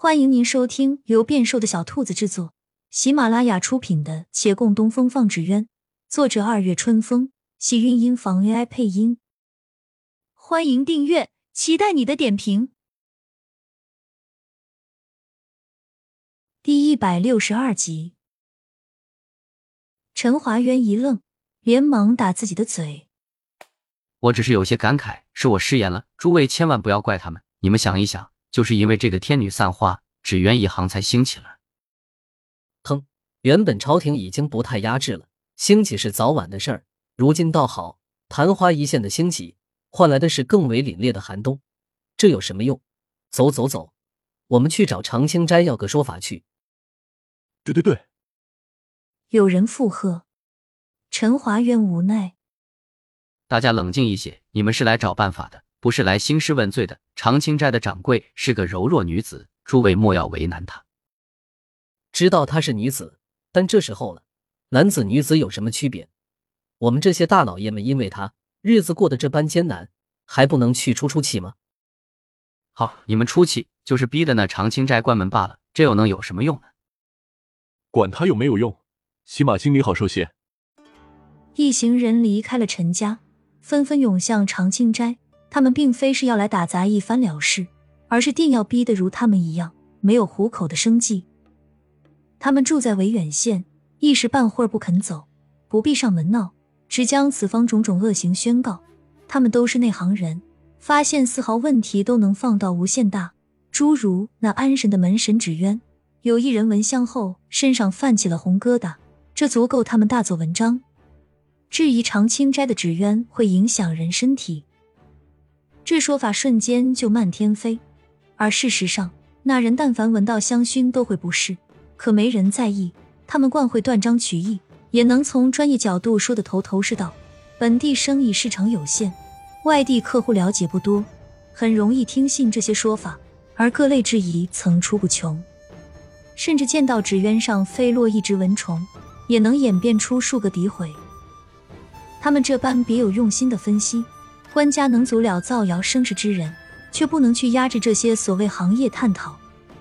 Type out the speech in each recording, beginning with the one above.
欢迎您收听由变瘦的小兔子制作、喜马拉雅出品的《且共东风放纸鸢》，作者二月春风，喜韵音房 AI 配音。欢迎订阅，期待你的点评。第一百六十二集，陈华渊一愣，连忙打自己的嘴。我只是有些感慨，是我失言了，诸位千万不要怪他们。你们想一想。就是因为这个天女散花，只缘一行才兴起了。哼，原本朝廷已经不太压制了，兴起是早晚的事儿。如今倒好，昙花一现的兴起，换来的是更为凛冽的寒冬。这有什么用？走走走，我们去找长青斋要个说法去。对对对，有人附和。陈华渊无奈，大家冷静一些，你们是来找办法的。不是来兴师问罪的。长青斋的掌柜是个柔弱女子，诸位莫要为难她。知道她是女子，但这时候了，男子女子有什么区别？我们这些大老爷们因为她日子过得这般艰难，还不能去出出气吗？好，你们出气，就是逼的那长青斋关门罢了，这又能有什么用呢？管他有没有用，起码心里好受些。一行人离开了陈家，纷纷涌向长青斋。他们并非是要来打杂一番了事，而是定要逼得如他们一样没有糊口的生计。他们住在维远县，一时半会儿不肯走，不必上门闹，只将此方种种恶行宣告。他们都是内行人，发现丝毫问题都能放到无限大。诸如那安神的门神纸鸢，有一人闻香后身上泛起了红疙瘩，这足够他们大做文章。质疑长青斋的纸鸢会影响人身体。这说法瞬间就漫天飞，而事实上，那人但凡闻到香薰都会不适，可没人在意。他们惯会断章取义，也能从专业角度说得头头是道。本地生意市场有限，外地客户了解不多，很容易听信这些说法，而各类质疑层出不穷。甚至见到纸鸢上飞落一只蚊虫，也能演变出数个诋毁。他们这般别有用心的分析。官家能阻了造谣生事之人，却不能去压制这些所谓行业探讨。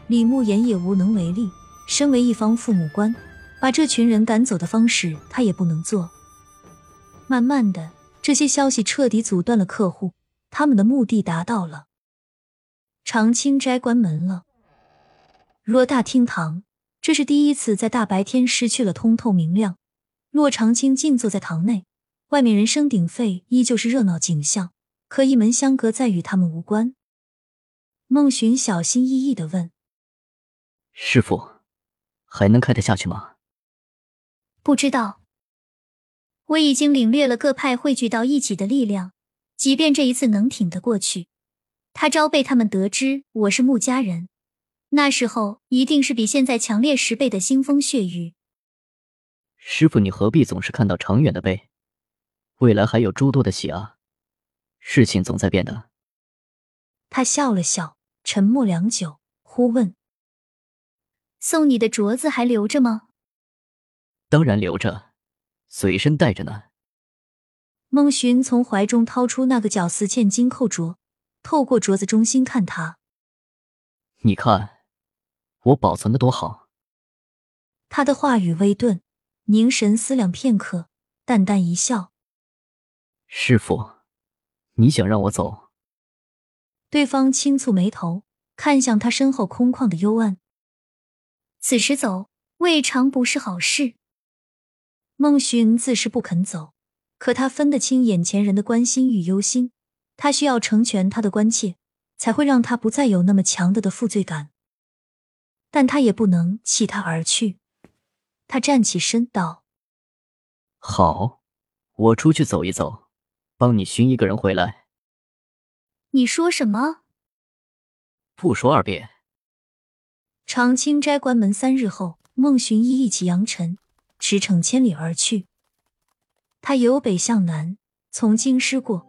李慕言也无能为力。身为一方父母官，把这群人赶走的方式，他也不能做。慢慢的，这些消息彻底阻断了客户，他们的目的达到了。长青斋关门了。偌大厅堂，这是第一次在大白天失去了通透明亮。骆长青静坐在堂内。外面人声鼎沸，依旧是热闹景象，可一门相隔，再与他们无关。孟寻小心翼翼的问：“师傅，还能开得下去吗？”“不知道。我已经领略了各派汇聚到一起的力量，即便这一次能挺得过去，他朝被他们得知我是穆家人，那时候一定是比现在强烈十倍的腥风血雨。”“师傅，你何必总是看到长远的悲？”未来还有诸多的喜啊！事情总在变的。他笑了笑，沉默良久，忽问：“送你的镯子还留着吗？”“当然留着，随身带着呢。”孟寻从怀中掏出那个绞丝嵌金扣镯，透过镯子中心看他：“你看，我保存的多好。”他的话语微顿，凝神思量片刻，淡淡一笑。师傅，你想让我走？对方轻蹙眉头，看向他身后空旷的幽暗。此时走，未尝不是好事。孟寻自是不肯走，可他分得清眼前人的关心与忧心，他需要成全他的关切，才会让他不再有那么强的的负罪感。但他也不能弃他而去。他站起身道：“好，我出去走一走。”帮你寻一个人回来。你说什么？不说二遍。长青斋关门三日后，孟寻一一起扬尘，驰骋千里而去。他由北向南，从京师过，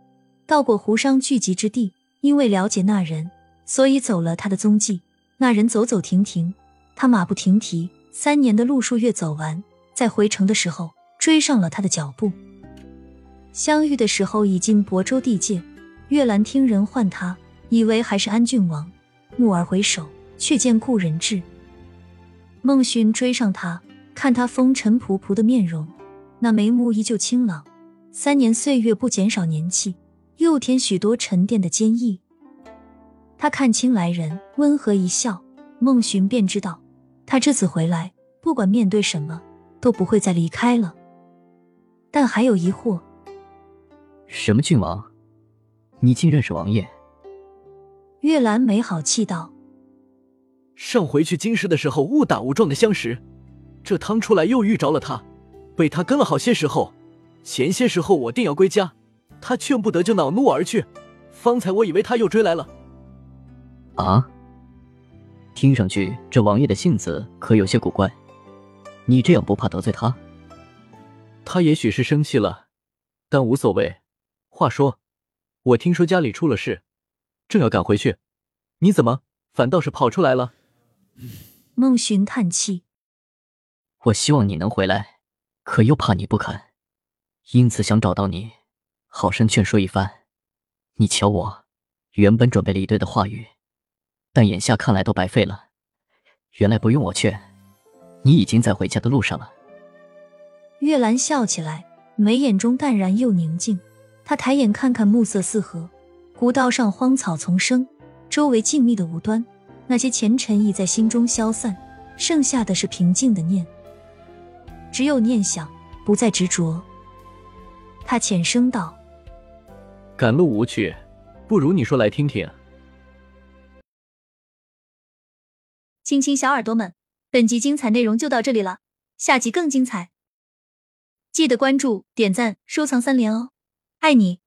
到过胡商聚集之地。因为了解那人，所以走了他的踪迹。那人走走停停，他马不停蹄，三年的路数月走完，在回城的时候追上了他的脚步。相遇的时候已经亳州地界，月兰听人唤他，以为还是安郡王。蓦而回首，却见故人至。孟寻追上他，看他风尘仆仆的面容，那眉目依旧清朗，三年岁月不减少年气，又添许多沉淀的坚毅。他看清来人，温和一笑，孟寻便知道，他这次回来，不管面对什么，都不会再离开了。但还有疑惑：什么郡王？你竟认识王爷？月兰没好气道：“上回去京师的时候，误打误撞的相识，这趟出来又遇着了他，被他跟了好些时候。前些时候我定要归家，他劝不得，就恼怒而去。方才我以为他又追来了。”啊，听上去这王爷的性子可有些古怪。你这样不怕得罪他？他也许是生气了，但无所谓。话说，我听说家里出了事。正要赶回去，你怎么反倒是跑出来了？孟寻叹气：“我希望你能回来，可又怕你不肯，因此想找到你，好生劝说一番。你瞧我，原本准备了一堆的话语，但眼下看来都白费了。原来不用我劝，你已经在回家的路上了。”月兰笑起来，眉眼中淡然又宁静。她抬眼看看暮色四合。古道上荒草丛生，周围静谧的无端，那些前尘已在心中消散，剩下的是平静的念。只有念想，不再执着。他浅声道：“赶路无趣，不如你说来听听。”亲亲小耳朵们，本集精彩内容就到这里了，下集更精彩，记得关注、点赞、收藏三连哦，爱你！